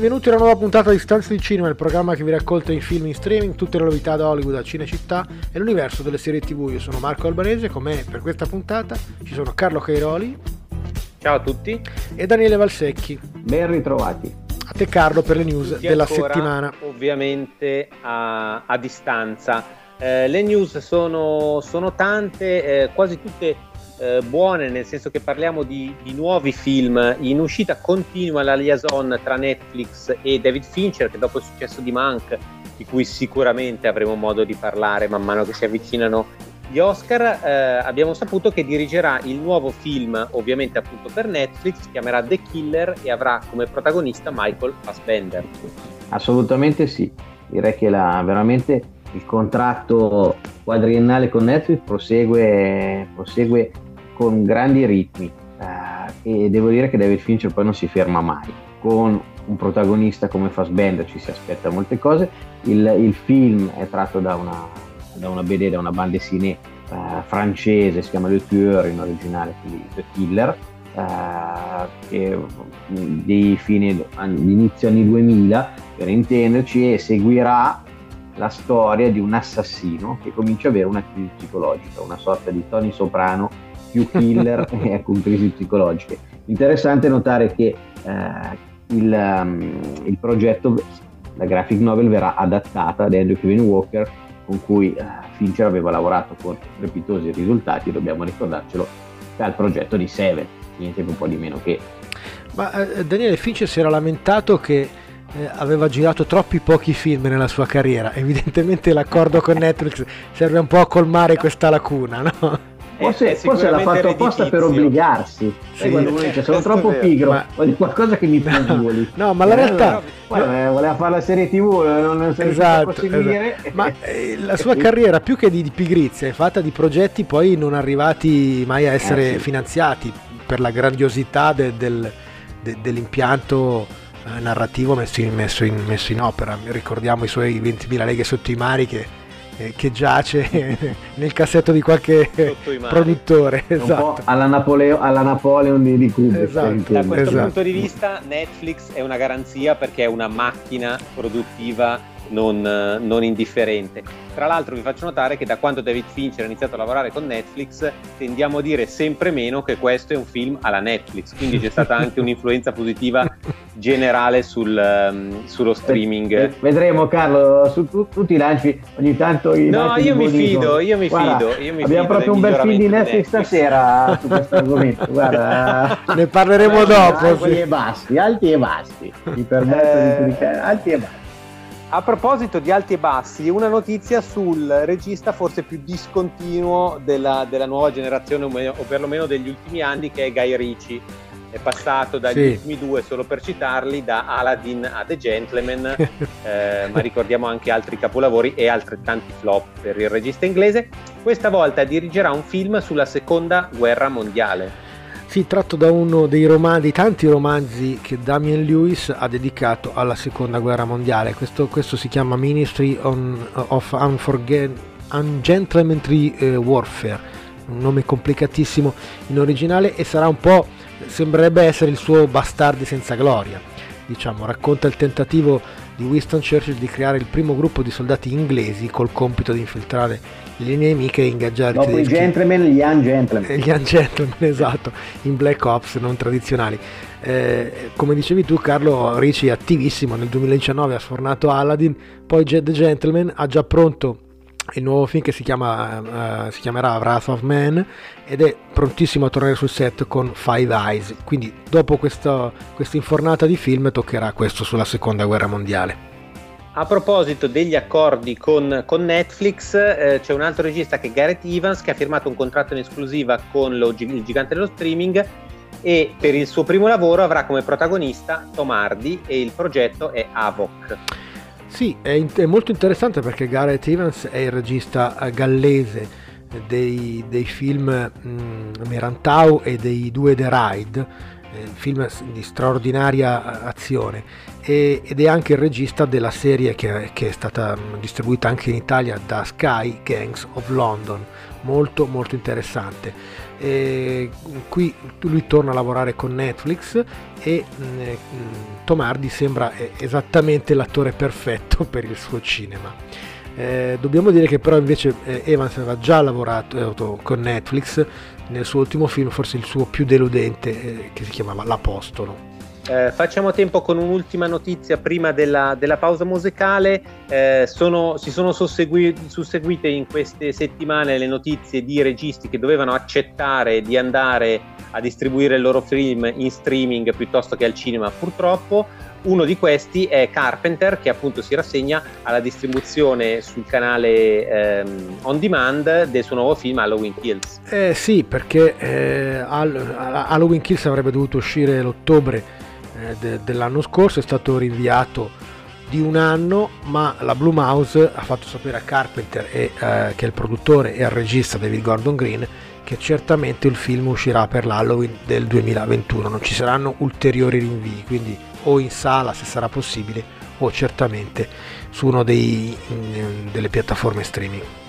Benvenuti a una nuova puntata di Stanze di Cinema, il programma che vi raccolta i film in streaming, tutte le novità da Hollywood a Cinecittà e l'universo delle serie tv. Io sono Marco Albanese, con me per questa puntata ci sono Carlo Cairoli. Ciao a tutti. E Daniele Valsecchi. Ben ritrovati. A te Carlo per le news tutti della ancora, settimana. Ovviamente a, a distanza. Eh, le news sono, sono tante, eh, quasi tutte eh, buone, nel senso che parliamo di, di, nuovi film. In uscita continua la liaison tra Netflix e David Fincher, che dopo il successo di Mank, di cui sicuramente avremo modo di parlare man mano che si avvicinano gli Oscar, eh, abbiamo saputo che dirigerà il nuovo film, ovviamente appunto per Netflix, si chiamerà The Killer e avrà come protagonista Michael Fassbender. Assolutamente sì, direi che la, veramente il contratto quadriennale con Netflix prosegue, prosegue con grandi ritmi eh, e devo dire che David Fincher poi non si ferma mai. Con un protagonista come Fassbender ci si aspetta molte cose. Il, il film è tratto da una, da una BD, da una bande dessinée eh, francese, si chiama Le Tueur in originale, quindi The Killer, eh, che, di fine inizio anni 2000 per intenderci e seguirà la storia di un assassino che comincia ad avere una crisi psicologica, una sorta di Tony Soprano più killer e con crisi psicologiche. Interessante notare che eh, il, um, il, progetto, la graphic novel verrà adattata da Andrew Kevin Walker con cui uh, Fincher aveva lavorato con strepitosi risultati, dobbiamo ricordarcelo, dal progetto di Seven, niente un po' di meno che. Ma eh, Daniele Fincher si era lamentato che eh, aveva girato troppi pochi film nella sua carriera, evidentemente l'accordo con Netflix serve un po' a colmare questa lacuna, no? Forse, forse l'ha fatto apposta per obbligarsi. Sì, quando uno dice sono troppo pigro, ma... voglio qualcosa che mi pigoli. No, ma la realtà. Allora, no, voleva fare la serie TV, non, non esatto, esatto. Ma eh, la sua carriera, più che di, di, pigrizia, è fatta di progetti poi non arrivati mai a essere eh, sì. finanziati per la grandiosità de, del, de, dell'impianto eh, narrativo messo in, messo, in, messo in opera. Ricordiamo i suoi 20.000 leghe sotto i mari che eh, che giace nel cassetto di qualche produttore. Esatto. alla, Napoleo, alla, Napoleon di, di Kubrick. Esatto. Da questo esatto. punto di vista Netflix è una garanzia perché è una macchina produttiva non, non, indifferente. Tra l'altro vi faccio notare che da quando David Fincher ha iniziato a lavorare con Netflix tendiamo a dire sempre meno che questo è un film alla Netflix, quindi c'è stata anche un'influenza positiva generale sul, um, sullo streaming. Vedremo Carlo, su tu, tutti i lanci ogni tanto... I no, io mi fido, io mi Guarda, fido. Io mi abbiamo fido proprio un bel film di Netflix, stasera su questo argomento. Guarda, ne parleremo dopo. Alti sì. e bassi, alti e bassi. Mi permetto eh... di giudicare, alti e bassi. A proposito di alti e bassi, una notizia sul regista forse più discontinuo della, della nuova generazione, o perlomeno degli ultimi anni, che è Guy Ricci. È passato dagli sì. ultimi due, solo per citarli, da Aladdin a The Gentleman, eh, ma ricordiamo anche altri capolavori e altrettanti flop per il regista inglese. Questa volta dirigerà un film sulla seconda guerra mondiale. Sì, tratto da uno dei romanzi, tanti romanzi che Damien Lewis ha dedicato alla seconda guerra mondiale. Questo, questo si chiama Ministry on, of Unforget, Ungentlemanly uh, Warfare, un nome complicatissimo in originale e sarà un po', sembrerebbe essere il suo bastardi senza gloria. Diciamo, racconta il tentativo di Winston Churchill di creare il primo gruppo di soldati inglesi col compito di infiltrare le nemiche e ingaggiare Dopo i gentleman, gli young gentleman. Gli young gentleman, esatto, in Black Ops non tradizionali. Eh, come dicevi tu Carlo Ricci è attivissimo, nel 2019 ha sfornato Aladdin, poi The Gentleman ha già pronto il nuovo film che si, chiama, uh, si chiamerà Wrath of Man ed è prontissimo a tornare sul set con Five Eyes. Quindi dopo questa, questa infornata di film toccherà questo sulla seconda guerra mondiale. A proposito degli accordi con, con Netflix, eh, c'è un altro regista che è Gareth Evans che ha firmato un contratto in esclusiva con lo, il gigante dello streaming e per il suo primo lavoro avrà come protagonista Tom Hardy e il progetto è Avoc. Sì, è, è molto interessante perché Gareth Evans è il regista eh, gallese dei, dei film mh, mm, Merantau e dei due The Ride, eh, film di straordinaria azione e, ed è anche il regista della serie che, che, è stata mm, distribuita anche in Italia da Sky, Gangs of London, molto molto interessante. E qui lui torna a lavorare con Netflix e mh, mm, Tom Hardy sembra esattamente l'attore perfetto per il suo cinema. Eh, dobbiamo dire che però invece eh, Evans aveva già lavorato eh, con Netflix nel suo ultimo film, forse il suo più deludente, eh, che si chiamava L'Apostolo. Eh, facciamo tempo con un'ultima notizia prima della, della pausa musicale. Eh, sono, si sono sussegui, susseguite in queste settimane le notizie di registi che dovevano accettare di andare a distribuire il loro film in streaming piuttosto che al cinema, purtroppo. Uno di questi è Carpenter che appunto si rassegna alla distribuzione sul canale ehm, on demand del suo nuovo film Halloween Kills. Eh sì, perché eh, Halloween Kills avrebbe dovuto uscire l'ottobre de- dell'anno scorso, è stato rinviato di un anno, ma la Blue Mouse ha fatto sapere a Carpenter, e, eh, che è il produttore e al regista David Gordon Green, che certamente il film uscirà per l'Halloween del 2021, non ci saranno ulteriori rinvii, quindi o in sala se sarà possibile o certamente su una delle piattaforme streaming.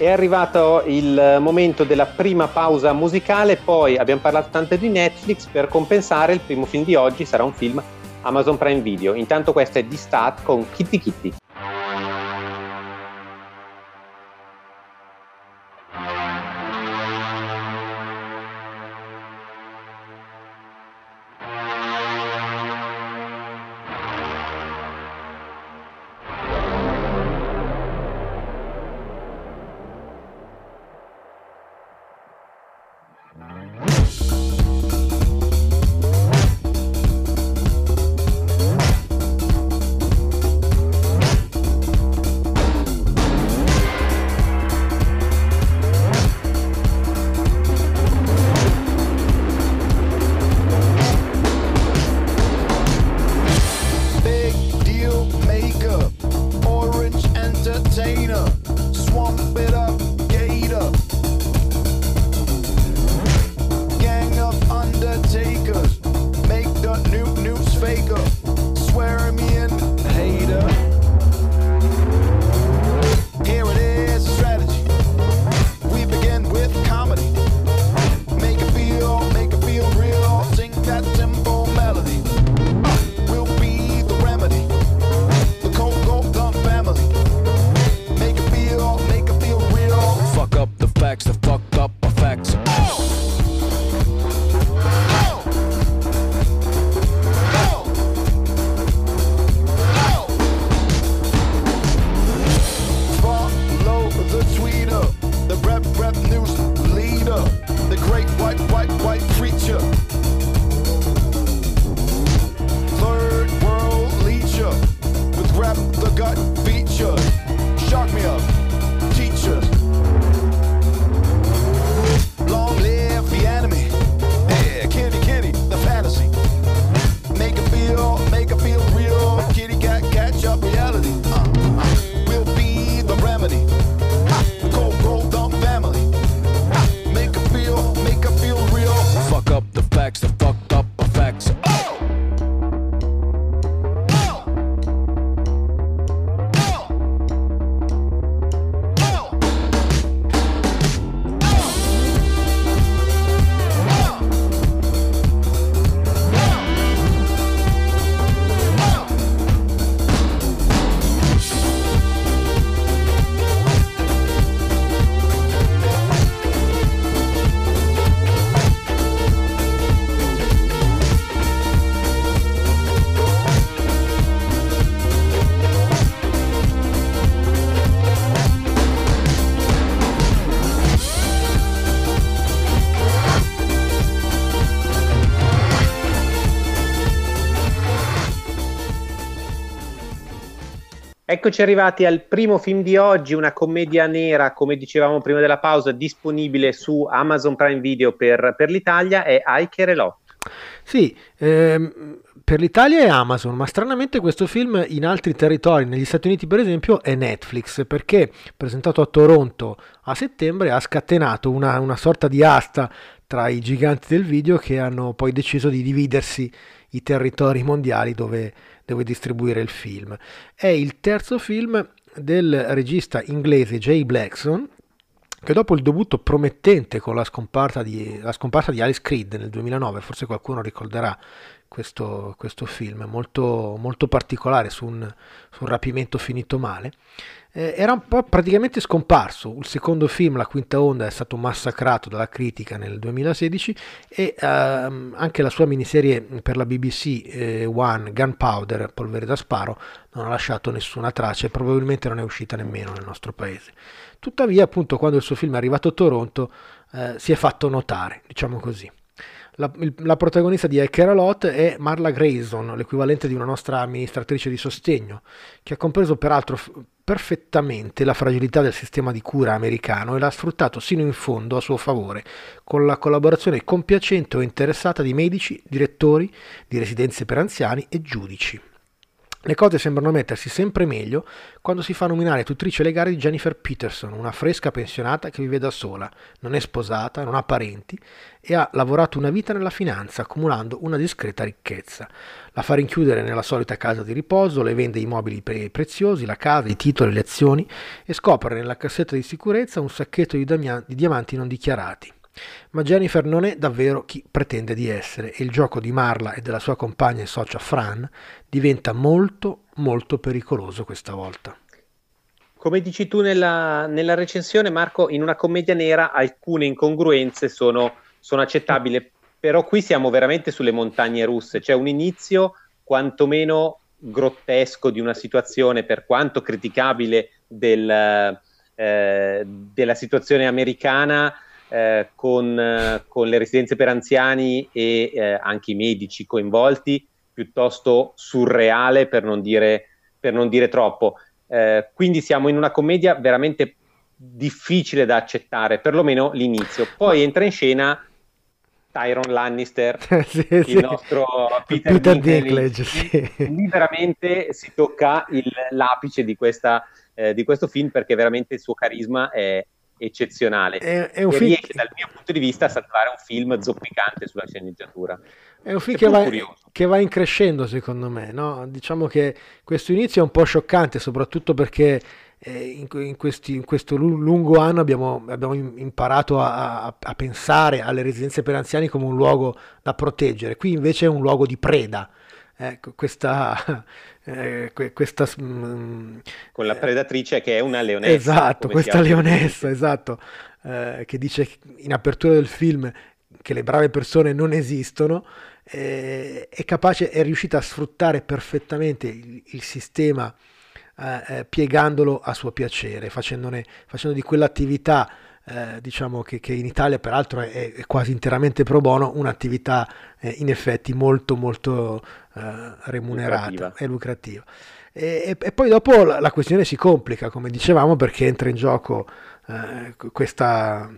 È arrivato il momento della prima pausa musicale, poi abbiamo parlato tanto di Netflix, per compensare il primo film di oggi sarà un film Amazon Prime Video. Intanto questo è di Stat con Kitty Kitty. Eccoci arrivati al primo film di oggi, una commedia nera, come dicevamo prima della pausa, disponibile su Amazon Prime Video per, per l'Italia, è Ike Relot. Sì, ehm, per l'Italia è Amazon, ma stranamente questo film in altri territori, negli Stati Uniti per esempio, è Netflix, perché presentato a Toronto a settembre ha scatenato una, una sorta di asta tra i giganti del video che hanno poi deciso di dividersi i territori mondiali dove, dove distribuire il film. È il terzo film del regista inglese Jay Blackson, che dopo il debutto promettente con la scomparsa di, la scomparsa di Alice Creed nel 2009, forse qualcuno ricorderà questo, questo film molto, molto particolare su un, su un rapimento finito male, eh, era un po' praticamente scomparso. Il secondo film, La quinta onda, è stato massacrato dalla critica nel 2016 e ehm, anche la sua miniserie per la BBC eh, One, Gunpowder, Polvere da Sparo, non ha lasciato nessuna traccia e probabilmente non è uscita nemmeno nel nostro paese. Tuttavia, appunto, quando il suo film è arrivato a Toronto, eh, si è fatto notare, diciamo così. La, il, la, protagonista di I Care A Lot è Marla Grayson, l'equivalente di una nostra amministratrice di sostegno, che ha compreso peraltro f- perfettamente la fragilità del sistema di cura americano e l'ha sfruttato sino in fondo a suo favore, con la collaborazione compiacente o interessata di medici, direttori di residenze per anziani e giudici. Le cose sembrano mettersi sempre meglio quando si fa nominare tutrice legale di Jennifer Peterson, una fresca pensionata che vive da sola, non è sposata, non ha parenti e ha lavorato una vita nella finanza accumulando una discreta ricchezza. La fa rinchiudere nella solita casa di riposo, le vende i mobili pre- preziosi, la casa, i titoli, le azioni e scopre nella cassetta di sicurezza un sacchetto di, damia- di diamanti non dichiarati. Ma Jennifer non è davvero chi pretende di essere e il gioco di Marla e della sua compagna e socia Fran diventa molto molto pericoloso questa volta. Come dici tu nella, nella recensione, Marco, in una commedia nera alcune incongruenze sono, sono accettabili, però qui siamo veramente sulle montagne russe, c'è un inizio quantomeno grottesco di una situazione, per quanto criticabile del, eh, della situazione americana, eh, con, eh, con, le residenze per anziani e eh, anche i medici coinvolti, piuttosto surreale per non dire, per non dire troppo. Eh, quindi siamo in una commedia veramente difficile da accettare, perlomeno l'inizio. Poi entra in scena Tyron Lannister, sì, il sì. nostro Peter, Peter Dinklage. Sì. Lì veramente si tocca il, l'apice di, questa, eh, di, questo film perché veramente il suo carisma è, eccezionale è, è un film... riesce dal mio punto di vista a salvare un film zoppicante sulla sceneggiatura. È un film che va, che va, in crescendo secondo me, no? diciamo che questo inizio è un po' scioccante soprattutto perché eh, in, in, questi, in, questo lungo anno abbiamo, abbiamo imparato a, a, a, pensare alle residenze per anziani come un luogo da proteggere, qui invece è un luogo di preda. Ecco, questa, eh, questa mm, con la predatrice che è una leonessa. Esatto, questa leonessa, esatto, eh, che dice in apertura del film che le brave persone non esistono, eh, è capace, è riuscita a sfruttare perfettamente il, il sistema eh, eh, piegandolo a suo piacere, facendone, facendo di quell'attività eh, diciamo che, che, in Italia peraltro è, è, quasi interamente pro bono, un'attività eh, in effetti molto molto eh, remunerata lucrativa. e lucrativa. E, e, poi dopo la, la, questione si complica, come dicevamo, perché entra in gioco eh, questa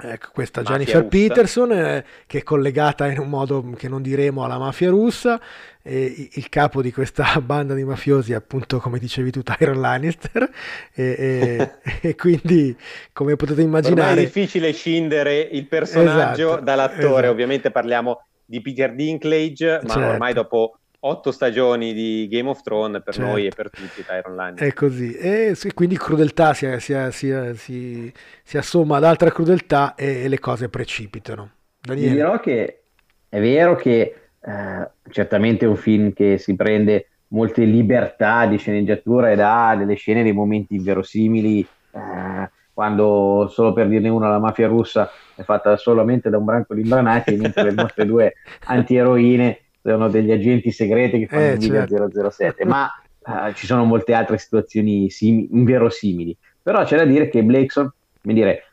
Ecco, questa Jennifer russa. Peterson eh, che è collegata in un modo che non diremo alla mafia russa il capo di questa banda di mafiosi è appunto come dicevi tu Tyron Lannister e, e, e quindi come potete immaginare Ormai è difficile scindere il personaggio esatto, dall'attore esatto. ovviamente parliamo di Peter Dinklage ma certo. ormai dopo otto stagioni di Game of Thrones per certo. noi e per tutti Tyron Lannister. È così, e quindi crudeltà si, si, si, si, assomma ad altra crudeltà e, e le cose precipitano. Daniele. dirò che è vero che eh, certamente è un film che si prende molte libertà di sceneggiatura ed ha delle scene, dei momenti inverosimili, eh, quando solo per dirne una la mafia russa è fatta solamente da un branco di imbranati, mentre le nostre due antieroine sono degli agenti segreti che fanno eh, certo. 007, ma uh, ci sono molte altre situazioni sim- inverosimili. Però c'è da dire che Blakeson, come dire,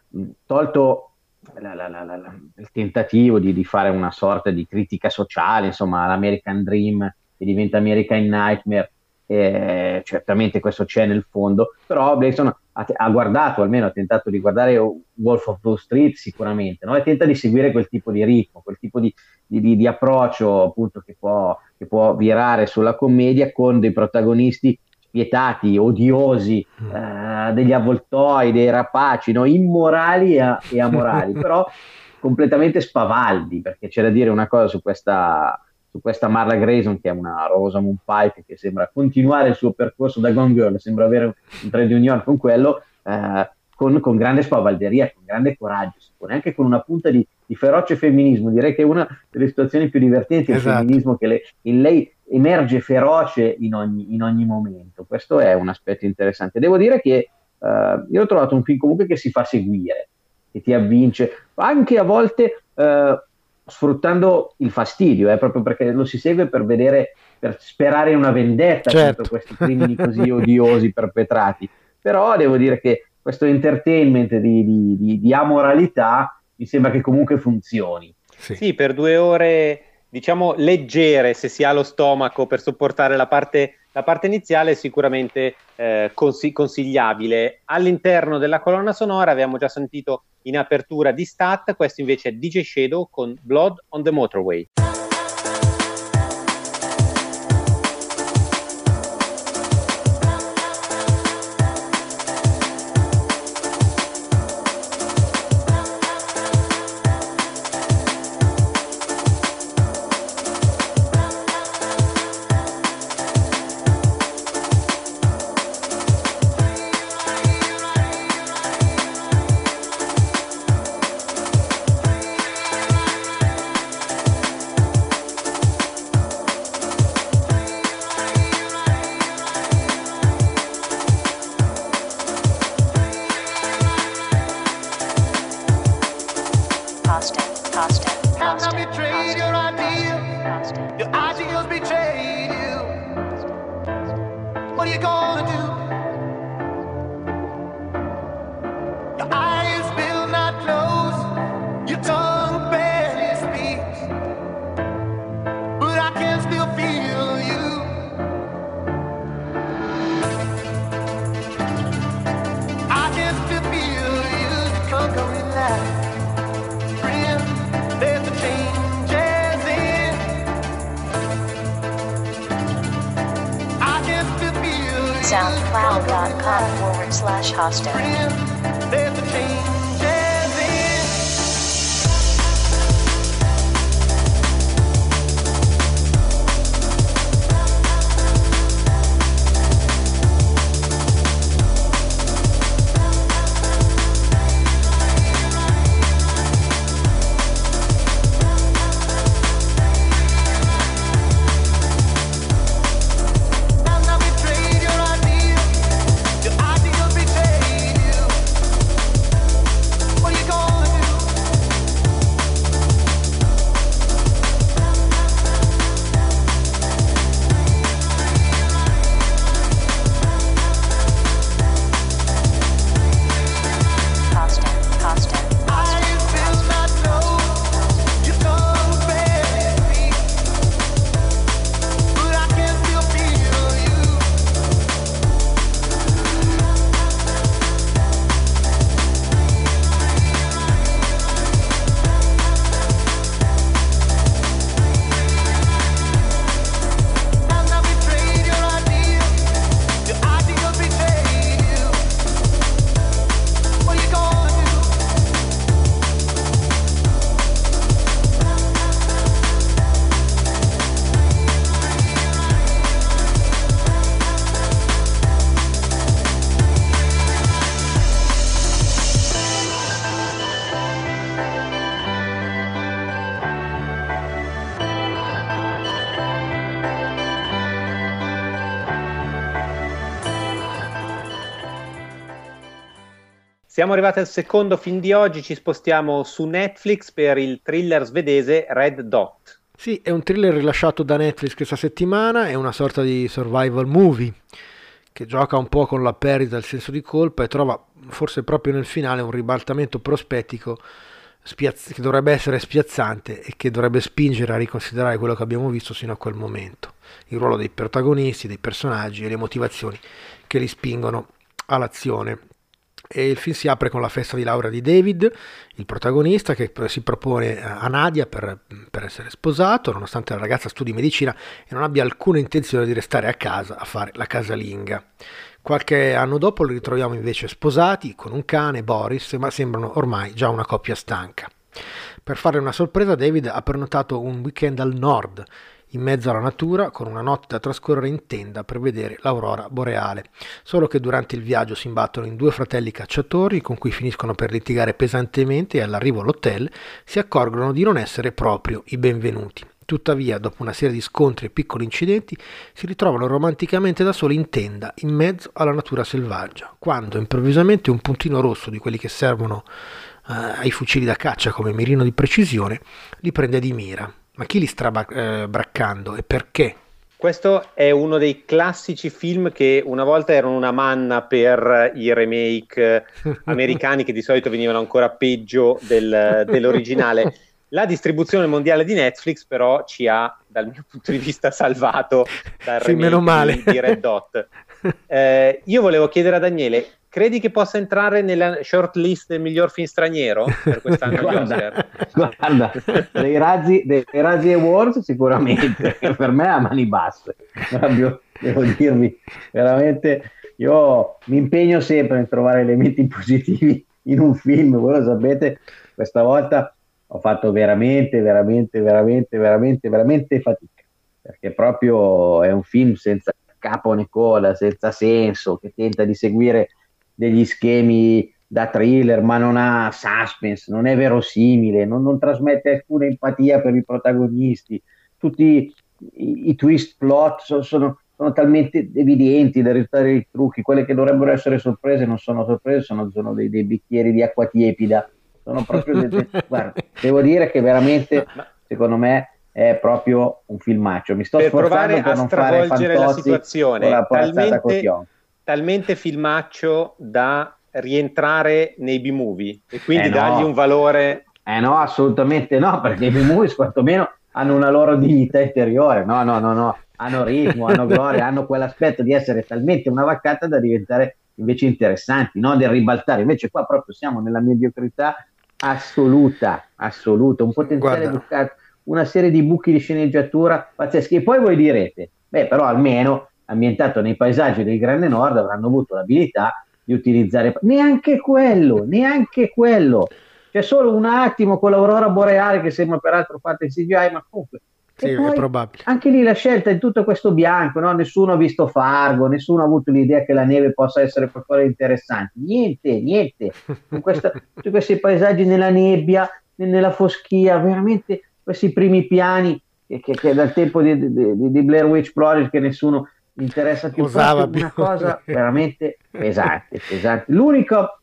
tolto la, la, la, il tentativo di, di, fare una sorta di critica sociale, insomma, l'American Dream che diventa American Nightmare, eh, certamente questo c'è nel fondo, però Blakeson ha, ha, guardato, almeno ha tentato di guardare Wolf of Wall Street sicuramente, no? e tenta di seguire quel tipo di ritmo, quel tipo di, di, di approccio appunto che può, che può virare sulla commedia con dei protagonisti spietati, odiosi, mm. eh, degli avvoltoi, dei rapaci, no? immorali e, e amorali, però completamente spavaldi, perché c'è da dire una cosa su questa, su questa Marla Grayson, che è una Rosamund Pike che sembra continuare il suo percorso da Gone Girl, sembra avere un trade union con quello, eh, con, con, grande spavalderia, con grande coraggio, si pone anche con una punta di, di, feroce femminismo. Direi che è una delle situazioni più divertenti è esatto. il femminismo che le, in lei emerge feroce in ogni, in ogni, momento. Questo è un aspetto interessante. Devo dire che uh, io ho trovato un film comunque che si fa seguire, che ti avvince, anche a volte uh, sfruttando il fastidio, eh, proprio perché lo si segue per vedere, per sperare in una vendetta certo. contro questi crimini così odiosi perpetrati. Però devo dire che questo entertainment di, di, di, di amoralità mi sembra che comunque funzioni. Sì. sì, per due ore diciamo leggere se si ha lo stomaco per sopportare la parte, la parte iniziale è sicuramente eh, consi- consigliabile. All'interno della colonna sonora abbiamo già sentito in apertura di Stat, questo invece è DJ Shadow con Blood on the Motorway. Slash hostel. Siamo arrivati al secondo film di oggi, ci spostiamo su Netflix per il thriller svedese Red Dot. Sì, è un thriller rilasciato da Netflix questa settimana, è una sorta di survival movie che gioca un po' con la perdita del senso di colpa e trova forse proprio nel finale un ribaltamento prospettico spiazz- che dovrebbe essere spiazzante e che dovrebbe spingere a riconsiderare quello che abbiamo visto sino a quel momento, il ruolo dei protagonisti, dei personaggi e le motivazioni che li spingono all'azione e il film si apre con la festa di laurea di David, il protagonista che si propone a Nadia per, per, essere sposato, nonostante la ragazza studi medicina e non abbia alcuna intenzione di restare a casa a fare la casalinga. Qualche anno dopo li ritroviamo invece sposati, con un cane, Boris, ma sembrano ormai già una coppia stanca. Per fare una sorpresa David ha prenotato un weekend al nord, in mezzo alla natura, con una notte da trascorrere in tenda per vedere l'aurora boreale. Solo che durante il viaggio si imbattono in due fratelli cacciatori con cui finiscono per litigare pesantemente e all'arrivo all'hotel si accorgono di non essere proprio i benvenuti. Tuttavia, dopo una serie di scontri e piccoli incidenti, si ritrovano romanticamente da soli in tenda, in mezzo alla natura selvaggia, quando improvvisamente un puntino rosso di quelli che servono eh, ai fucili da caccia come mirino di precisione li prende di mira. Ma chi li sta eh, braccando e perché? Questo è uno dei classici film che una volta erano una manna per i remake americani che di solito venivano ancora peggio del, dell'originale. La distribuzione mondiale di Netflix però ci ha, dal mio punto di vista, salvato dal sì, meno male. Di, di Red Dot. Eh, io volevo chiedere a Daniele, credi che possa entrare nella short list del miglior film straniero per quest'anno guarda, guarda dei razzi, dei razzi Awards sicuramente, per me a mani basse. Devo, devo dirvi, veramente, io mi impegno sempre a trovare elementi positivi in un film, voi lo sapete, questa volta ho fatto veramente, veramente, veramente, veramente, veramente fatica, perché proprio è un film senza capo né coda, senza senso, che tenta di seguire degli schemi da thriller, ma non ha suspense, non è verosimile, non, non trasmette alcuna empatia per i protagonisti, tutti i, i twist plot sono, sono, sono, talmente evidenti da risultare i trucchi, quelle che dovrebbero essere sorprese non sono sorprese, sono, sono dei, dei bicchieri di acqua tiepida. Sono proprio de- de- guarda, devo dire che veramente secondo me è proprio un filmaccio. Mi sto per sforzando per non fare la situazione la talmente, talmente filmaccio da rientrare nei B-movie e quindi eh no. dargli un valore eh no assolutamente no perché i B-movie quantomeno hanno una loro dignità interiore no no no no hanno ritmo hanno gloria hanno quell'aspetto di essere talmente una vaccata da diventare invece interessanti, non del ribaltare. Invece qua proprio siamo nella mediocrità assoluta, assoluta, un potenziale bucato, una serie di buchi di sceneggiatura pazzeschi. E poi voi direte, beh, però almeno ambientato nei paesaggi del Grande Nord avranno avuto l'abilità di utilizzare neanche quello, neanche quello. C'è solo un attimo con l'aurora boreale che sembra peraltro fatta in CGI, ma comunque sì, è probabile. Anche lì la scelta in tutto questo bianco, no? nessuno ha visto Fargo, nessuno ha avuto l'idea che la neve possa essere qualcosa di interessante. Niente, niente. Con questa, tutti questi paesaggi nella nebbia, nella foschia, veramente questi primi piani che, che, che dal tempo di, di, di, Blair Witch Project che nessuno interessa più. Usava una cosa veramente pesante, pesante. L'unico,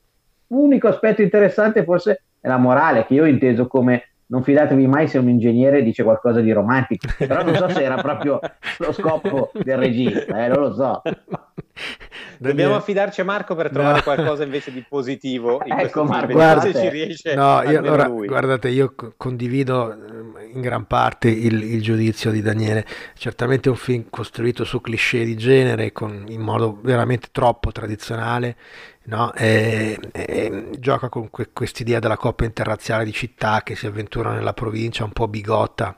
l'unico aspetto interessante forse è la morale, che io ho inteso come non fidatevi mai se un ingegnere dice qualcosa di romantico, però non so se era proprio lo scopo del regista, eh, non lo so. Dobbiamo affidarci a Marco per trovare no. qualcosa invece di positivo. In ecco Marco, guardate, ci riesce no, io, allora, guardate, io condivido eh, in gran parte il, il, giudizio di Daniele. Certamente è un film costruito su cliché di genere con, in modo veramente troppo tradizionale no? e, e, gioca con que- quest'idea della coppia interrazziale di città che si avventura nella provincia un po' bigotta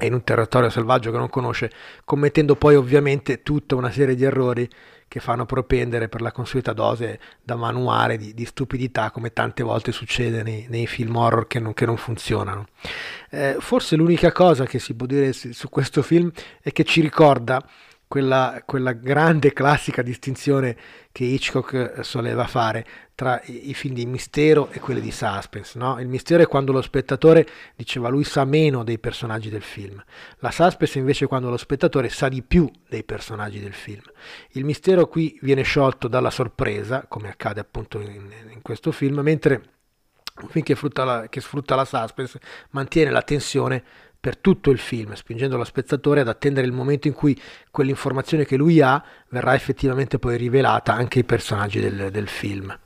in un territorio selvaggio che non conosce, commettendo poi ovviamente tutta una serie di errori che fanno propendere per la consueta dose da manuale di, di stupidità come tante volte succede nei, nei film horror che non, che non funzionano. Eh, forse l'unica cosa che si può dire su, su questo film è che ci ricorda quella, quella, grande classica distinzione che Hitchcock eh, soleva fare tra i, i, film di mistero e quelli di suspense. No? Il mistero è quando lo spettatore, diceva lui, sa meno dei personaggi del film. La suspense invece è quando lo spettatore sa di più dei personaggi del film. Il mistero qui viene sciolto dalla sorpresa, come accade appunto in, in questo film, mentre un film che, la, che sfrutta la suspense mantiene la tensione per tutto il film, spingendo lo spettatore ad attendere il momento in cui quell'informazione che lui ha verrà effettivamente poi rivelata anche ai personaggi del, del film.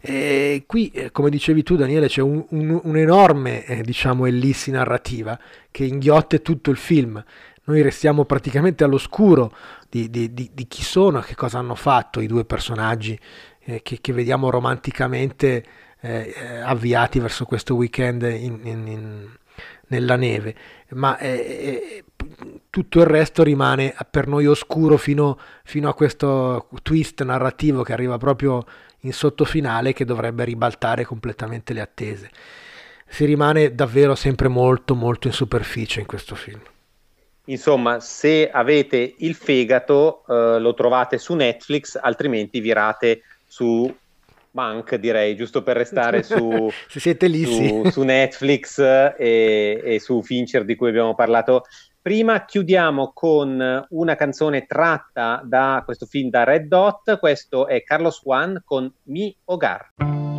E qui, eh, come dicevi tu Daniele, c'è un, un, un'enorme eh, diciamo, ellissi narrativa che inghiotte tutto il film. Noi restiamo praticamente all'oscuro di, di, di, di chi sono, che cosa hanno fatto i due personaggi eh, che, che, vediamo romanticamente eh, eh avviati verso questo weekend in, in, in, nella neve, ma eh, tutto il resto rimane per noi oscuro fino, fino a questo twist narrativo che arriva proprio in sottofinale che dovrebbe ribaltare completamente le attese. Si rimane davvero sempre molto molto in superficie in questo film. Insomma, se avete il fegato eh, lo trovate su Netflix, altrimenti virate su Monk, direi, giusto per restare su, lì, su, sì. su Netflix e, e su Fincher di cui abbiamo parlato Prima chiudiamo con una canzone tratta da questo film da Red Dot, questo è Carlos Juan con Mi Hogar.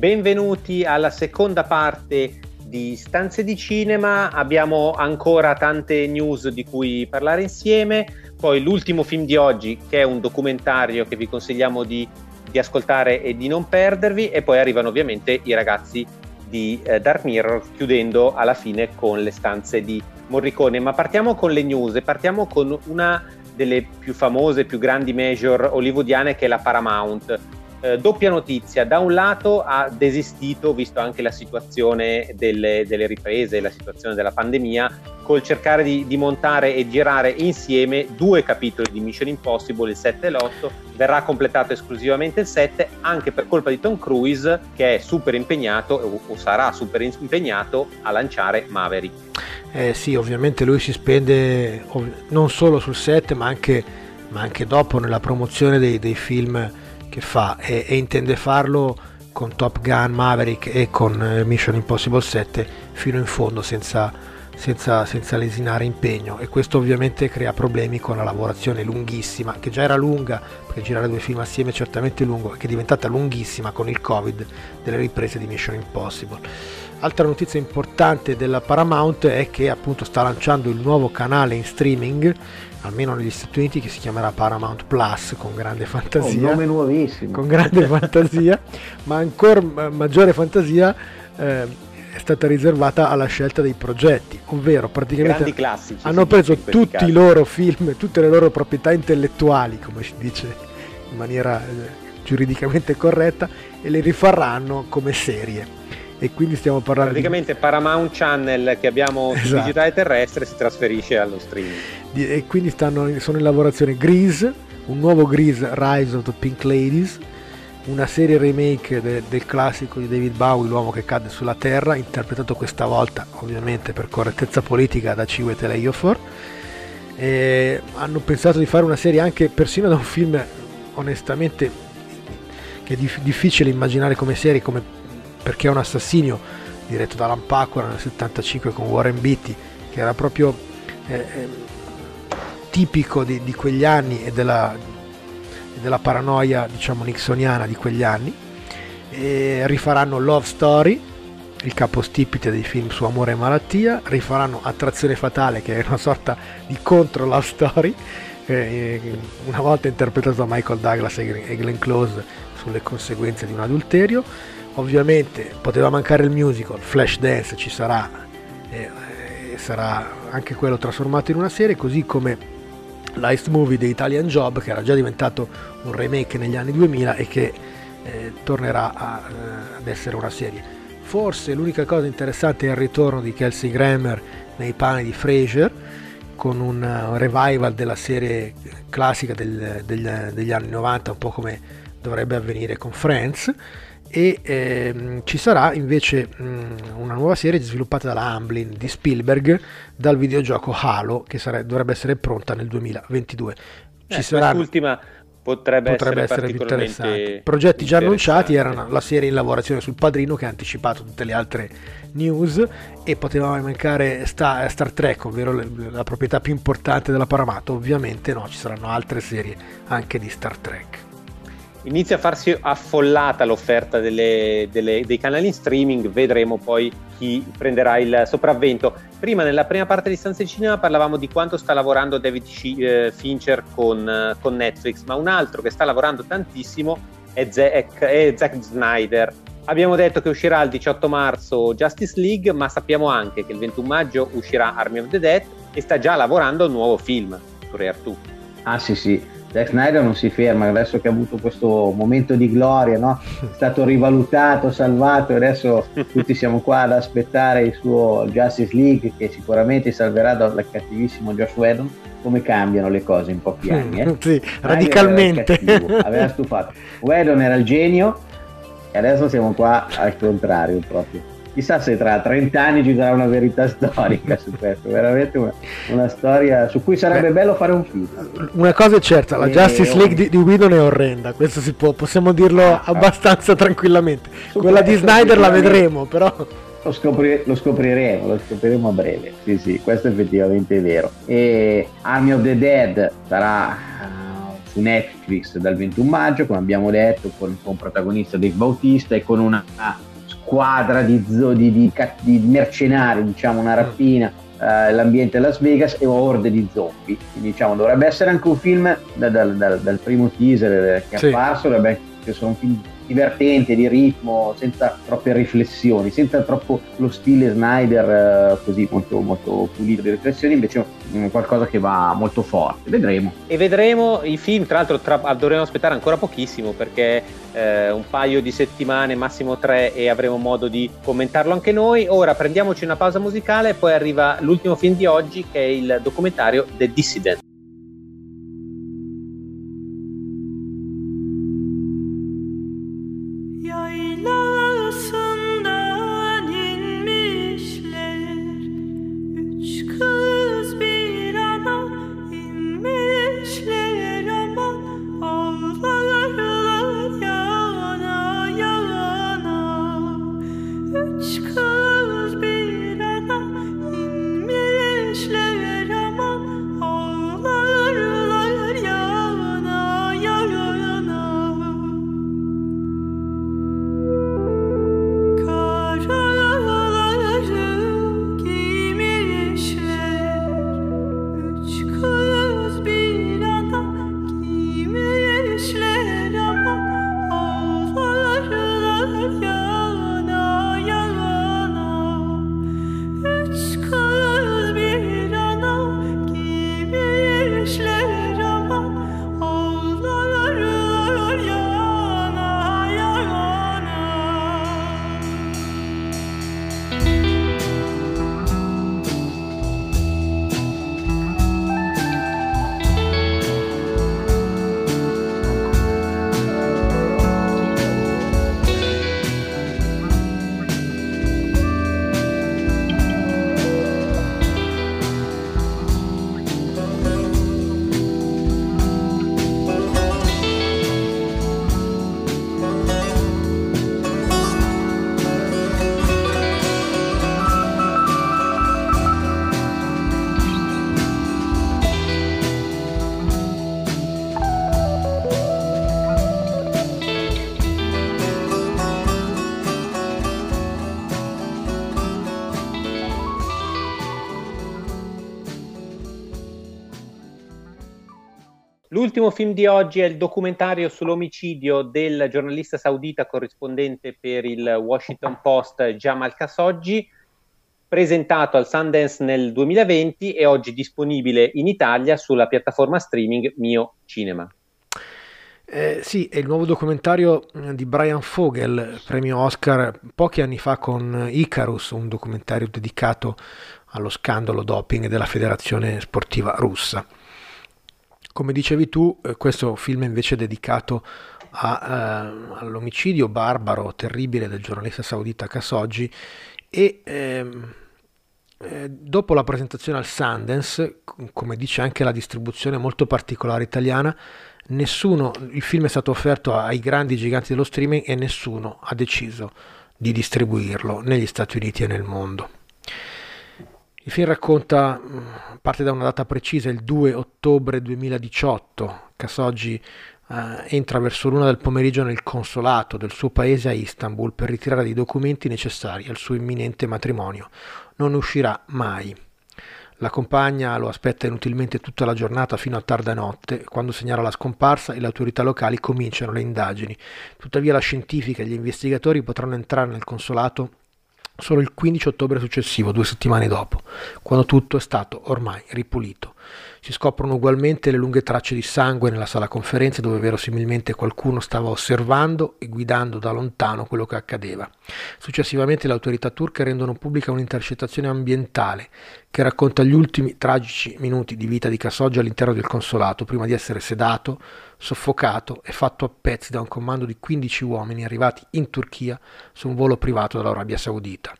Benvenuti alla seconda parte di Stanze di Cinema. Abbiamo ancora tante news di cui parlare insieme. Poi l'ultimo film di oggi, che è un documentario che vi consigliamo di, di ascoltare e di non perdervi. E poi arrivano ovviamente i ragazzi di eh, Dark Mirror, chiudendo alla fine con le stanze di Morricone. Ma partiamo con le news e partiamo con una delle più famose, più grandi major hollywoodiane che è la Paramount eh, doppia notizia, da un lato ha desistito, visto anche la situazione delle, delle riprese, la situazione della pandemia, col cercare di, di, montare e girare insieme due capitoli di Mission Impossible, il 7 e l'8, verrà completato esclusivamente il 7, anche per colpa di Tom Cruise che è super impegnato o, o sarà super impegnato a lanciare Maverick. Eh sì, ovviamente lui si spende ov- non solo sul 7 ma anche, ma anche dopo nella promozione dei, dei film che fa e, e intende farlo con Top Gun Maverick e con eh, Mission Impossible 7 fino in fondo senza, senza, senza, lesinare impegno. E questo ovviamente crea problemi con la lavorazione lunghissima che già era lunga perché girare due film assieme è certamente lungo e che è diventata lunghissima con il covid delle riprese di Mission Impossible. Altra notizia importante della Paramount è che appunto sta lanciando il nuovo canale in streaming almeno negli Stati Uniti, che si chiamerà Paramount Plus con grande fantasia. un nome nuovissimo. Con grande fantasia, ma ancora maggiore fantasia eh, è stata riservata alla scelta dei progetti, ovvero praticamente classici, hanno preso tutti casi. i loro film, tutte le loro proprietà intellettuali, come si dice in maniera eh, giuridicamente corretta, e le rifaranno come serie e quindi stiamo parlando praticamente di... Paramount Channel che abbiamo esatto. sul digitale terrestre si trasferisce allo streaming e quindi stanno, sono in lavorazione Grease un nuovo Grease Rise of the Pink Ladies una serie remake de, del classico di David Bowie L'uomo che cade sulla terra interpretato questa volta ovviamente per correttezza politica da Ciwete Ejiofor. E hanno pensato di fare una serie anche persino da un film onestamente che è dif- difficile immaginare come serie come perché è un assassinio diretto da Alan Paquora nel 75 con Warren Beatty che era proprio eh, eh, tipico di, di, quegli anni e della, della paranoia diciamo nixoniana di quegli anni e rifaranno Love Story il capostipite dei film su amore e malattia rifaranno Attrazione fatale che è una sorta di contro Love Story una volta interpretato da Michael Douglas e Glenn Close sulle conseguenze di un adulterio. Ovviamente poteva mancare il musical Flashdance ci sarà e sarà anche quello trasformato in una serie così come l'Ice Movie di Italian Job che era già diventato un remake negli anni 2000 e che eh, tornerà a, eh, ad essere una serie. Forse l'unica cosa interessante è il ritorno di Kelsey Grammer nei panni di Frasier con un, un revival della serie classica del, degli, degli anni 90, un po' come dovrebbe avvenire con Friends e ehm, ci sarà invece mh, una nuova serie sviluppata dalla Amblin di Spielberg dal videogioco Halo che sare- dovrebbe essere pronta nel 2022. Ci eh, saranno, quest'ultima potrebbe, potrebbe essere, essere, più interessante. Progetti già annunciati erano la serie in lavorazione sul padrino che ha anticipato tutte le altre news e poteva mancare Star, Star Trek, ovvero le, la proprietà più importante della Paramount. Ovviamente no, ci saranno altre serie anche di Star Trek inizia a farsi affollata l'offerta delle, delle, dei canali in streaming, vedremo poi chi prenderà il sopravvento. Prima, nella prima parte di Stanza di Cinema, parlavamo di quanto sta lavorando David eh, Fincher con, con, Netflix, ma un altro che sta lavorando tantissimo è Zack, è Zack Snyder. Abbiamo detto che uscirà il 18 marzo Justice League, ma sappiamo anche che il 21 maggio uscirà Army of the Dead e sta già lavorando a un nuovo film, Corea 2. Ah sì sì, Zack Snyder non si ferma, adesso che ha avuto questo momento di gloria, no? è stato rivalutato, salvato e adesso tutti siamo qua ad aspettare il suo Justice League che sicuramente salverà dal cattivissimo Josh Whedon. Come cambiano le cose in pochi anni? Eh? sì, radicalmente. Aveva stufato. Whedon era il genio e adesso siamo qua al contrario proprio chissà se tra 30 anni ci sarà una verità storica su questo, veramente una, una storia su cui sarebbe Beh, bello fare un film. Una cosa è certa, la e Justice League di, di Whedon è orrenda, questo si può, possiamo dirlo ah, ah. abbastanza tranquillamente. Quella di Snyder la vedremo, però... Lo, scopri- lo, scopriremo, lo scopriremo a breve. Sì, sì, questo effettivamente è vero. E Army of the Dead sarà uh, su Netflix dal 21 maggio, come abbiamo detto, con, con protagonista Dave Bautista e con una squadra di, di, di, di mercenari, diciamo una rapina, eh, l'ambiente Las Vegas e orde di zombie. Quindi diciamo dovrebbe essere anche un film da, da, da, dal primo teaser che è sì. apparso, dovrebbe essere un film divertente, di ritmo, senza troppe riflessioni, senza troppo lo stile Snyder eh, così molto, molto pulito di riflessioni, invece mh, qualcosa che va molto forte. Vedremo. E vedremo i film, tra l'altro tra, dovremo aspettare ancora pochissimo perché eh, un paio di settimane, massimo tre, e avremo modo di commentarlo anche noi. Ora prendiamoci una pausa musicale e poi arriva l'ultimo film di oggi che è il documentario The Dissident. L'ultimo film di oggi è il documentario sull'omicidio del giornalista saudita corrispondente per il Washington Post Jamal Khashoggi, presentato al Sundance nel 2020 e oggi disponibile in Italia sulla piattaforma streaming Mio Cinema. Eh, sì, è il nuovo documentario eh, di Brian Fogel, premio Oscar pochi anni fa con Icarus, un documentario dedicato allo scandalo doping della federazione sportiva russa. Come dicevi tu, eh, questo film è invece dedicato a, eh, all'omicidio barbaro, terribile del giornalista saudita Khashoggi e ehm, eh, dopo la presentazione al Sundance, come dice anche la distribuzione molto particolare italiana, nessuno, il film è stato offerto ai grandi giganti dello streaming e nessuno ha deciso di distribuirlo negli Stati Uniti e nel mondo. Il film racconta, mm, parte da una data precisa, il 2 ottobre 2018. Khashoggi eh, entra verso l'una del pomeriggio nel consolato del suo paese a Istanbul per ritirare i documenti necessari al suo imminente matrimonio. Non uscirà mai. La compagna lo aspetta inutilmente tutta la giornata fino a tarda notte, quando segnala la scomparsa e le autorità locali cominciano le indagini. Tuttavia la scientifica e gli investigatori potranno entrare nel consolato solo il 15 ottobre successivo, due settimane dopo, quando tutto è stato ormai ripulito. Si scoprono ugualmente le lunghe tracce di sangue nella sala conferenze dove verosimilmente qualcuno stava osservando e guidando da lontano quello che accadeva. Successivamente le autorità turche rendono pubblica un'intercettazione ambientale che racconta gli ultimi tragici minuti di vita di Khashoggi all'interno del consolato prima di essere sedato, soffocato e fatto a pezzi da un comando di 15 uomini arrivati in Turchia su un volo privato dall'Arabia Saudita.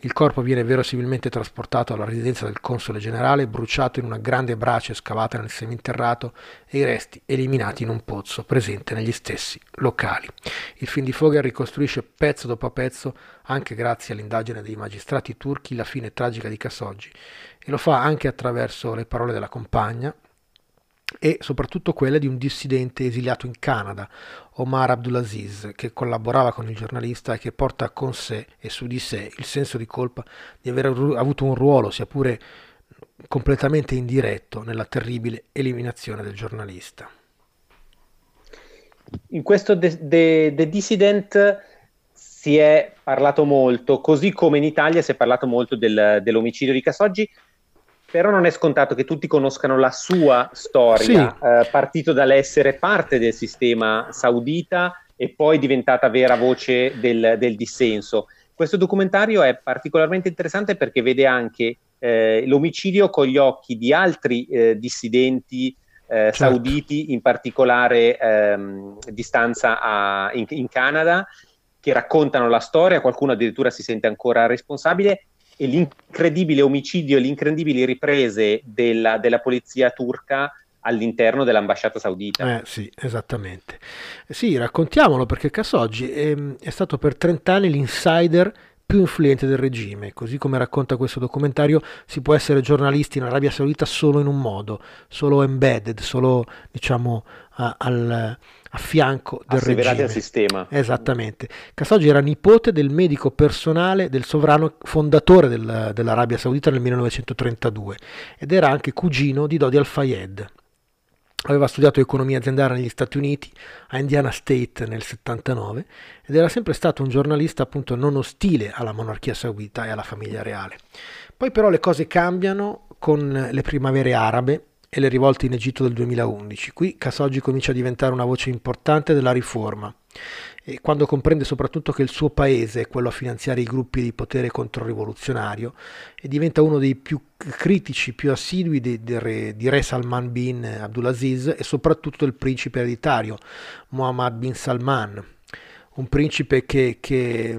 Il corpo viene verosimilmente trasportato alla residenza del console generale, bruciato in una grande brace scavata nel seminterrato e i resti eliminati in un pozzo presente negli stessi locali. Il film di Fogel ricostruisce pezzo dopo pezzo, anche grazie all'indagine dei magistrati turchi, la fine tragica di Khashoggi e lo fa anche attraverso le parole della compagna, e soprattutto quelle di un dissidente esiliato in Canada, Omar Abdulaziz, che collaborava con il giornalista e che porta con sé e su di sé il senso di colpa di aver avuto un ruolo, sia pure completamente indiretto, nella terribile eliminazione del giornalista. In questo The, The, The Dissident si è parlato molto, così come in Italia si è parlato molto del, dell'omicidio di Casoggi, però non è scontato che tutti conoscano la sua storia, sì. eh, partito dall'essere parte del sistema saudita e poi diventata vera voce del, del dissenso. Questo documentario è particolarmente interessante perché vede anche eh, l'omicidio con gli occhi di altri eh, dissidenti eh, certo. sauditi, in particolare ehm, di stanza a, in, in Canada, che raccontano la storia, qualcuno addirittura si sente ancora responsabile e l'incredibile omicidio e le incredibili riprese della, della polizia turca all'interno dell'ambasciata saudita. Eh, sì, esattamente. Sì, raccontiamolo perché Khashoggi è, è stato per 30 anni l'insider più influente del regime. Così come racconta questo documentario, si può essere giornalisti in Arabia Saudita solo in un modo, solo embedded, solo diciamo a, al, a fianco del regime. al sistema. Esattamente. Khashoggi era nipote del medico personale del sovrano fondatore del, dell'Arabia Saudita nel 1932 ed era anche cugino di Dodi Al-Fayed. Aveva studiato economia aziendale negli Stati Uniti a Indiana State nel 79 ed era sempre stato un giornalista appunto non ostile alla monarchia saudita e alla famiglia reale. Poi però le cose cambiano con le primavere arabe e le rivolte in Egitto del 2011. Qui Khashoggi comincia a diventare una voce importante della riforma e quando comprende soprattutto che il suo paese è quello a finanziare i gruppi di potere controrivoluzionario e diventa uno dei più critici, più assidui di, di, re, di re Salman bin Abdulaziz e soprattutto del principe ereditario Mohammed bin Salman, un principe che, che,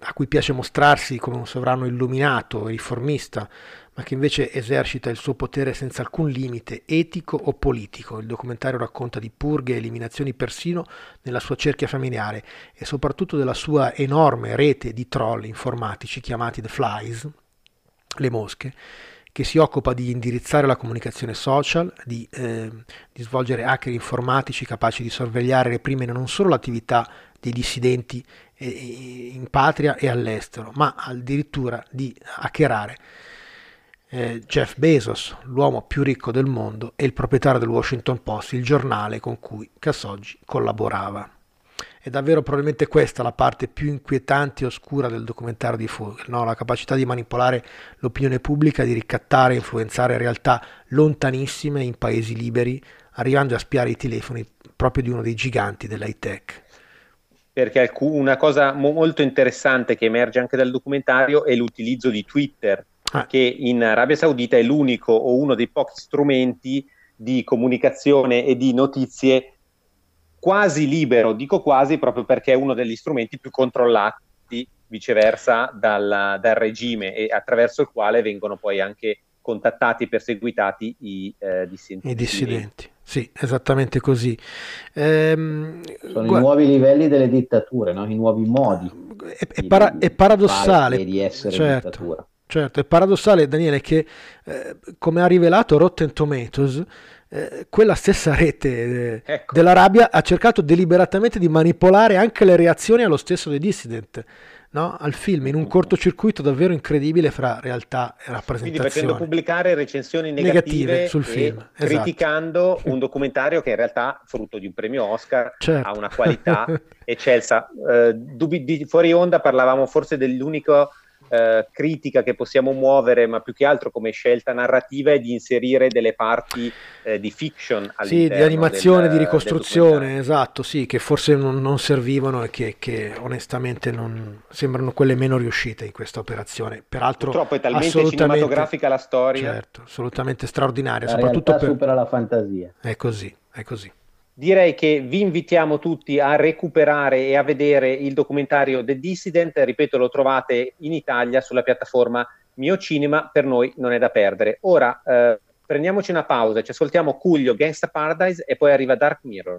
a cui piace mostrarsi come un sovrano illuminato, riformista, ma che invece esercita il suo potere senza alcun limite etico o politico. Il documentario racconta di purghe e eliminazioni persino nella sua cerchia familiare e soprattutto della sua enorme rete di troll informatici chiamati The Flies, le mosche, che si occupa di indirizzare la comunicazione social, di, eh, di svolgere hacker informatici capaci di sorvegliare e reprimere non solo l'attività dei dissidenti in patria e all'estero, ma addirittura di hackerare eh, Jeff Bezos, l'uomo più ricco del mondo e il proprietario del Washington Post, il giornale con cui Khashoggi collaborava. È davvero probabilmente questa la parte più inquietante e oscura del documentario di Fogel, no? la capacità di manipolare l'opinione pubblica, di ricattare e influenzare realtà lontanissime in paesi liberi, arrivando a spiare i telefoni proprio di uno dei giganti dell'high tech perché una cosa molto interessante che emerge anche dal documentario è l'utilizzo di Twitter, ah. che in Arabia Saudita è l'unico o uno dei pochi strumenti di comunicazione e di notizie quasi libero, dico quasi proprio perché è uno degli strumenti più controllati viceversa dal, dal regime e attraverso il quale vengono poi anche contattati e perseguitati i eh, dissidenti. I dissidenti. Sì, esattamente così. Ehm, Sono gu- i nuovi livelli delle dittature, no? i nuovi modi. È, è, para- è paradossale. Di essere certo, dittatura. Certo, è paradossale, Daniele, che eh, come ha rivelato Rotten Tomatoes, eh, quella stessa rete eh, ecco. dell'Arabia ha cercato deliberatamente di manipolare anche le reazioni allo stesso dei dissident. No? al film in un cortocircuito davvero incredibile fra realtà e rappresentazione. Quindi facendo pubblicare recensioni negative, negative sul film, esatto. criticando un documentario che in realtà, frutto di un premio Oscar, certo. ha una qualità eccelsa. Uh, di, fuori onda parlavamo forse dell'unico eh, critica che possiamo muovere, ma più che altro come scelta narrativa, è di inserire delle parti eh, di fiction Sì, di animazione, del, di ricostruzione, esatto, sì, che forse non, non servivano e che, che, onestamente non sembrano quelle meno riuscite in questa operazione. Peraltro, Purtroppo è talmente cinematografica la storia. Certo, assolutamente straordinaria. La soprattutto per... supera la fantasia. È così, è così. Direi che vi invitiamo tutti a recuperare e a vedere il documentario The Dissident, ripeto lo trovate in Italia sulla piattaforma Mio Cinema, per noi non è da perdere. Ora eh, prendiamoci una pausa, ci ascoltiamo Cuglio, Gangsta Paradise e poi arriva Dark Mirror.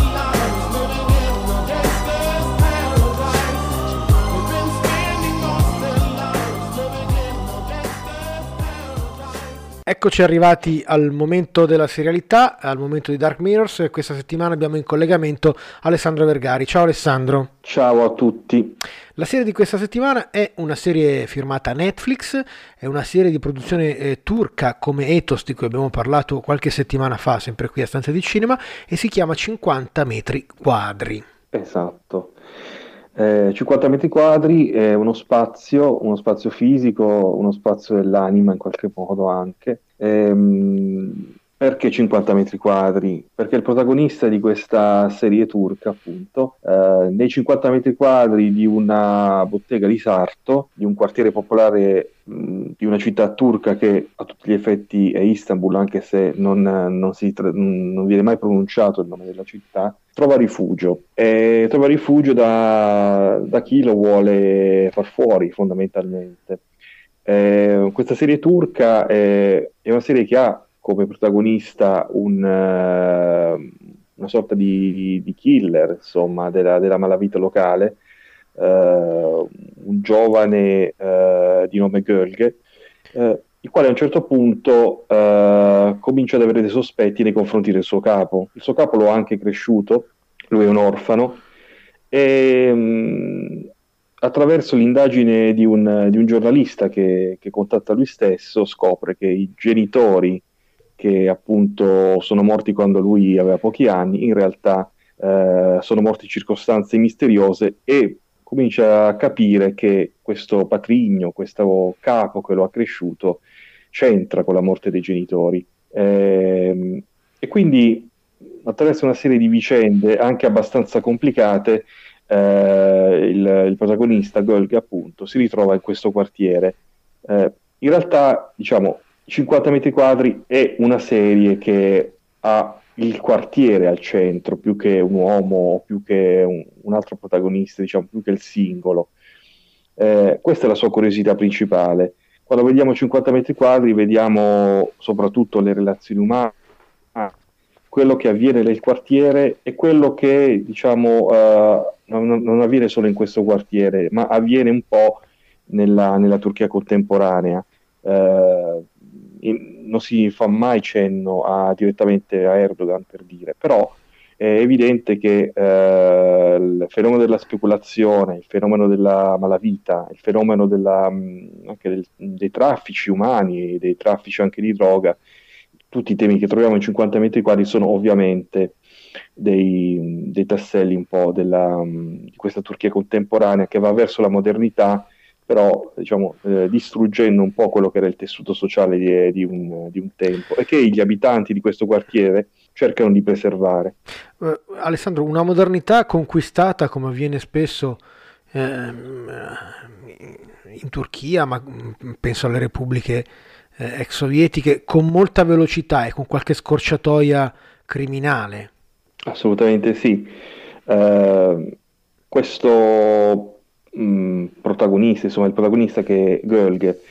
Eccoci arrivati al momento della serialità, al momento di Dark Mirrors e questa settimana abbiamo in collegamento Alessandro Vergari. Ciao Alessandro. Ciao a tutti. La serie di questa settimana è una serie firmata Netflix, è una serie di produzione eh, turca come Ethos di cui abbiamo parlato qualche settimana fa, sempre qui a Stanza di Cinema, e si chiama 50 metri quadri. Esatto. Eh, 50 metri quadri è uno spazio, uno spazio fisico, uno spazio dell'anima in qualche modo anche. Ehm, perché 50 metri quadri? Perché il protagonista di questa serie turca, appunto, eh, nei 50 metri quadri di una bottega di Sarto, di un quartiere popolare mh, di una città turca che a tutti gli effetti è Istanbul, anche se non, non tra- non viene mai pronunciato il nome della città, trova rifugio. E trova rifugio da, da chi lo vuole far fuori, fondamentalmente. Eh, questa serie turca è, è una serie che ha come protagonista un, eh, una sorta di, di killer, insomma, della, della malavita locale, eh, un giovane eh, di nome Gölge, il quale a un certo punto comincia ad avere dei sospetti nei confronti del suo capo. Il suo capo lo ha anche cresciuto, lui è un orfano, e mh, attraverso l'indagine di un, di un giornalista che, che contatta lui stesso scopre che i genitori che appunto sono morti quando lui aveva pochi anni, in realtà eh, sono morti in circostanze misteriose e comincia a capire che questo patrigno, questo capo che lo ha cresciuto, c'entra con la morte dei genitori. Eh, e quindi attraverso una serie di vicende anche abbastanza complicate, eh, il, il, protagonista Golga appunto si ritrova in questo quartiere. Eh, in realtà, diciamo, 50 metri quadri è una serie che ha il quartiere al centro più che un uomo, più che un, un altro protagonista, diciamo, più che il singolo. Eh, questa è la sua curiosità principale. Quando vediamo 50 metri quadri vediamo soprattutto le relazioni umane, quello che avviene nel quartiere e quello che diciamo uh, non, non, avviene solo in questo quartiere, ma avviene un po' nella, nella Turchia contemporanea. Uh, in, non si fa mai cenno a, direttamente a Erdogan per dire, però è evidente che eh, il fenomeno della speculazione, il fenomeno della malavita, il fenomeno della, anche del, dei traffici umani, dei traffici anche di droga, tutti i temi che troviamo in 50 metri quadri sono ovviamente dei, dei tasselli un po' della, di questa Turchia contemporanea che va verso la modernità però diciamo, eh, distruggendo un po' quello che era il tessuto sociale di, di, un, di, un, tempo e che gli abitanti di questo quartiere cercano di preservare. Uh, Alessandro, una modernità conquistata come avviene spesso eh, in Turchia, ma mm, penso alle repubbliche eh, ex sovietiche, con molta velocità e con qualche scorciatoia criminale. Assolutamente sì. Uh, questo mh, protagonista, insomma il protagonista che è Gölge,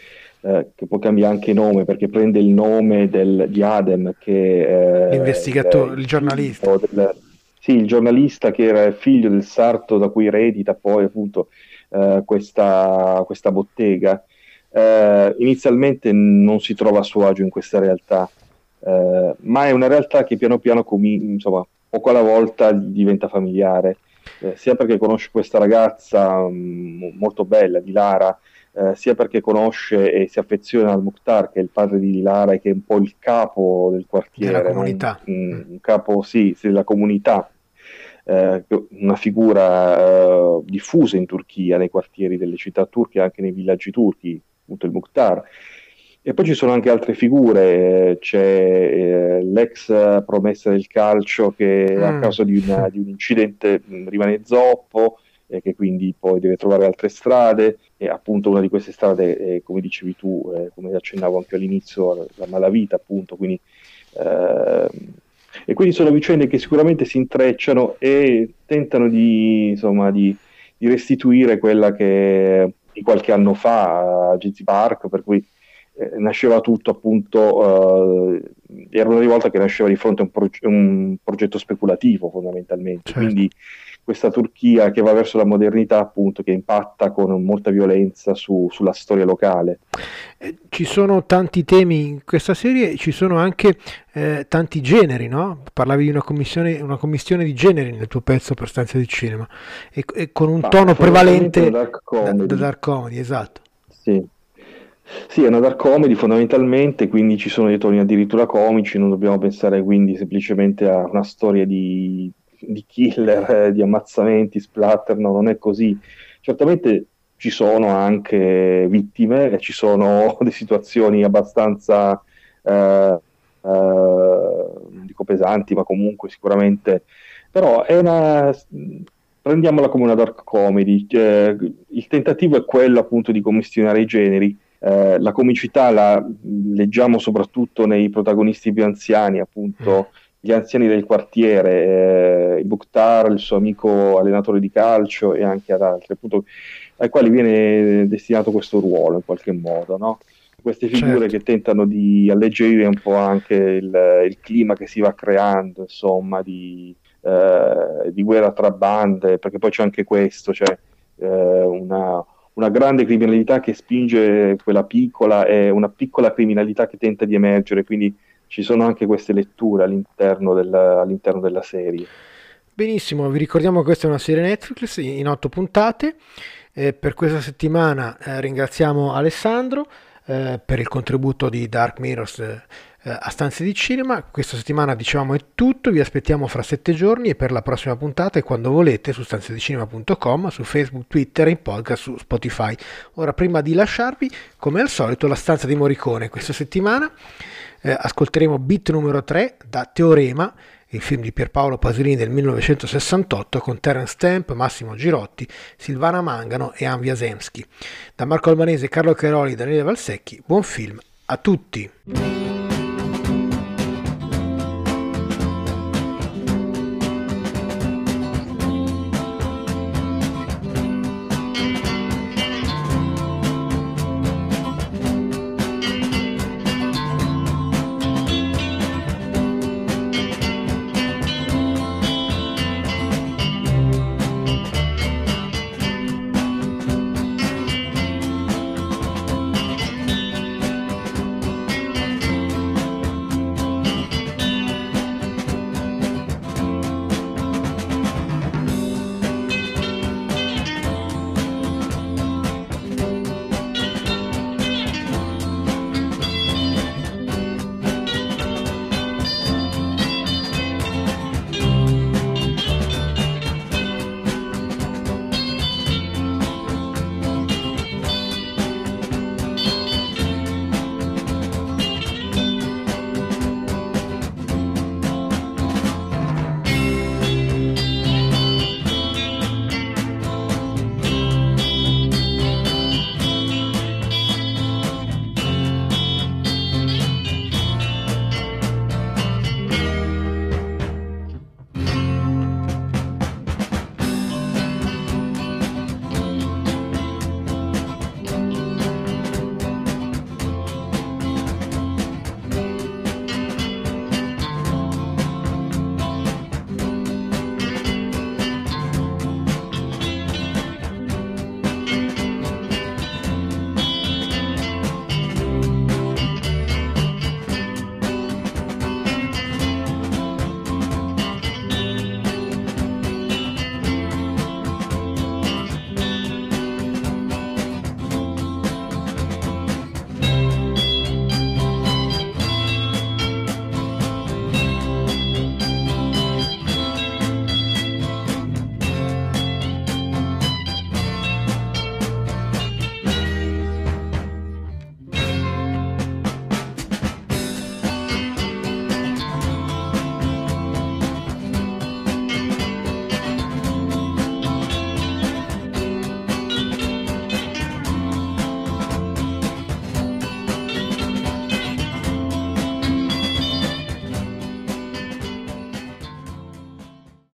eh, che poi cambia anche nome perché prende il nome del, di Adem che è l'investigatore, il, il giornalista. Del, sì, il giornalista che era figlio del sarto da cui eredita poi appunto eh, questa, questa, bottega. Eh, inizialmente non si trova a suo agio in questa realtà, eh, ma è una realtà che piano piano, com- insomma, poco alla volta diventa familiare eh, sia perché conosce questa ragazza mh, mm, molto bella di Lara, eh, sia perché conosce e si affeziona al Mukhtar, che è il padre di Lara e che è un po' il capo del quartiere, della comunità. Un, un, un capo, sì, della comunità. Eh, una figura eh, diffusa in Turchia, nei quartieri delle città turche, anche nei villaggi turchi, appunto il Mukhtar. E poi ci sono anche altre figure, c'è eh, l'ex promessa del calcio che mm. a causa di, una, di, un incidente rimane zoppo, e che quindi poi deve trovare altre strade e appunto una di queste strade è, come dicevi tu, eh, come accennavo anche all'inizio, la malavita appunto, quindi, eh, e quindi sono vicende che sicuramente si intrecciano e tentano di, insomma, di, di restituire quella che di qualche anno fa a Jazzy Park, per cui eh, nasceva tutto appunto, eh, era una rivolta che nasceva di fronte a un, proge- un progetto speculativo fondamentalmente, certo. quindi questa Turchia che va verso la modernità appunto che impatta con molta violenza su, sulla storia locale. Eh, ci sono tanti temi in questa serie, ci sono anche eh, tanti generi, no? Parlavi di una commissione, una commissione di generi nel tuo pezzo per stanza di cinema e, e con un Ma tono prevalente dark comedy. Da, da dark comedy, esatto. Sì. Sì, è una dark comedy fondamentalmente, quindi ci sono dei toni addirittura comici, non dobbiamo pensare quindi semplicemente a una storia di, di killer, eh, di ammazzamenti, splatter, no, non è così. Certamente ci sono anche vittime ci sono delle situazioni abbastanza, eh, eh, dico pesanti, ma comunque sicuramente, però è una prendiamola come una dark comedy. Eh, il tentativo è quello appunto di commissionare i generi eh, la comicità la leggiamo soprattutto nei protagonisti più anziani, appunto mm. gli anziani del quartiere, eh, Bukhtar, il suo amico allenatore di calcio e anche ad altri, appunto, ai quali viene destinato questo ruolo in qualche modo, no? queste figure certo. che tentano di alleggerire un po' anche il, il clima che si va creando, insomma, di, eh, di, guerra tra bande, perché poi c'è anche questo, cioè eh, una, una grande criminalità che spinge quella piccola e una piccola criminalità che tenta di emergere, quindi ci sono anche queste letture all'interno della, all'interno della serie. Benissimo, vi ricordiamo che questa è una serie Netflix in otto puntate. Eh, per questa settimana eh, ringraziamo Alessandro eh, per il contributo di Dark Mirrors eh, a Stanze di Cinema. Questa settimana dicevamo è tutto, vi aspettiamo fra sette giorni e per la prossima puntata e quando volete su stanzedicinema.com, su Facebook, Twitter in podcast su Spotify. Ora prima di lasciarvi, come al solito, la stanza di Morricone. Questa settimana eh, ascolteremo Beat numero 3 da Teorema il film di Pierpaolo Pasolini del 1968 con Terence Stamp, Massimo Girotti, Silvana Mangano e Anvia Zemski. Da Marco Albanese, Carlo Cheroli Daniele Valsecchi, buon film a tutti!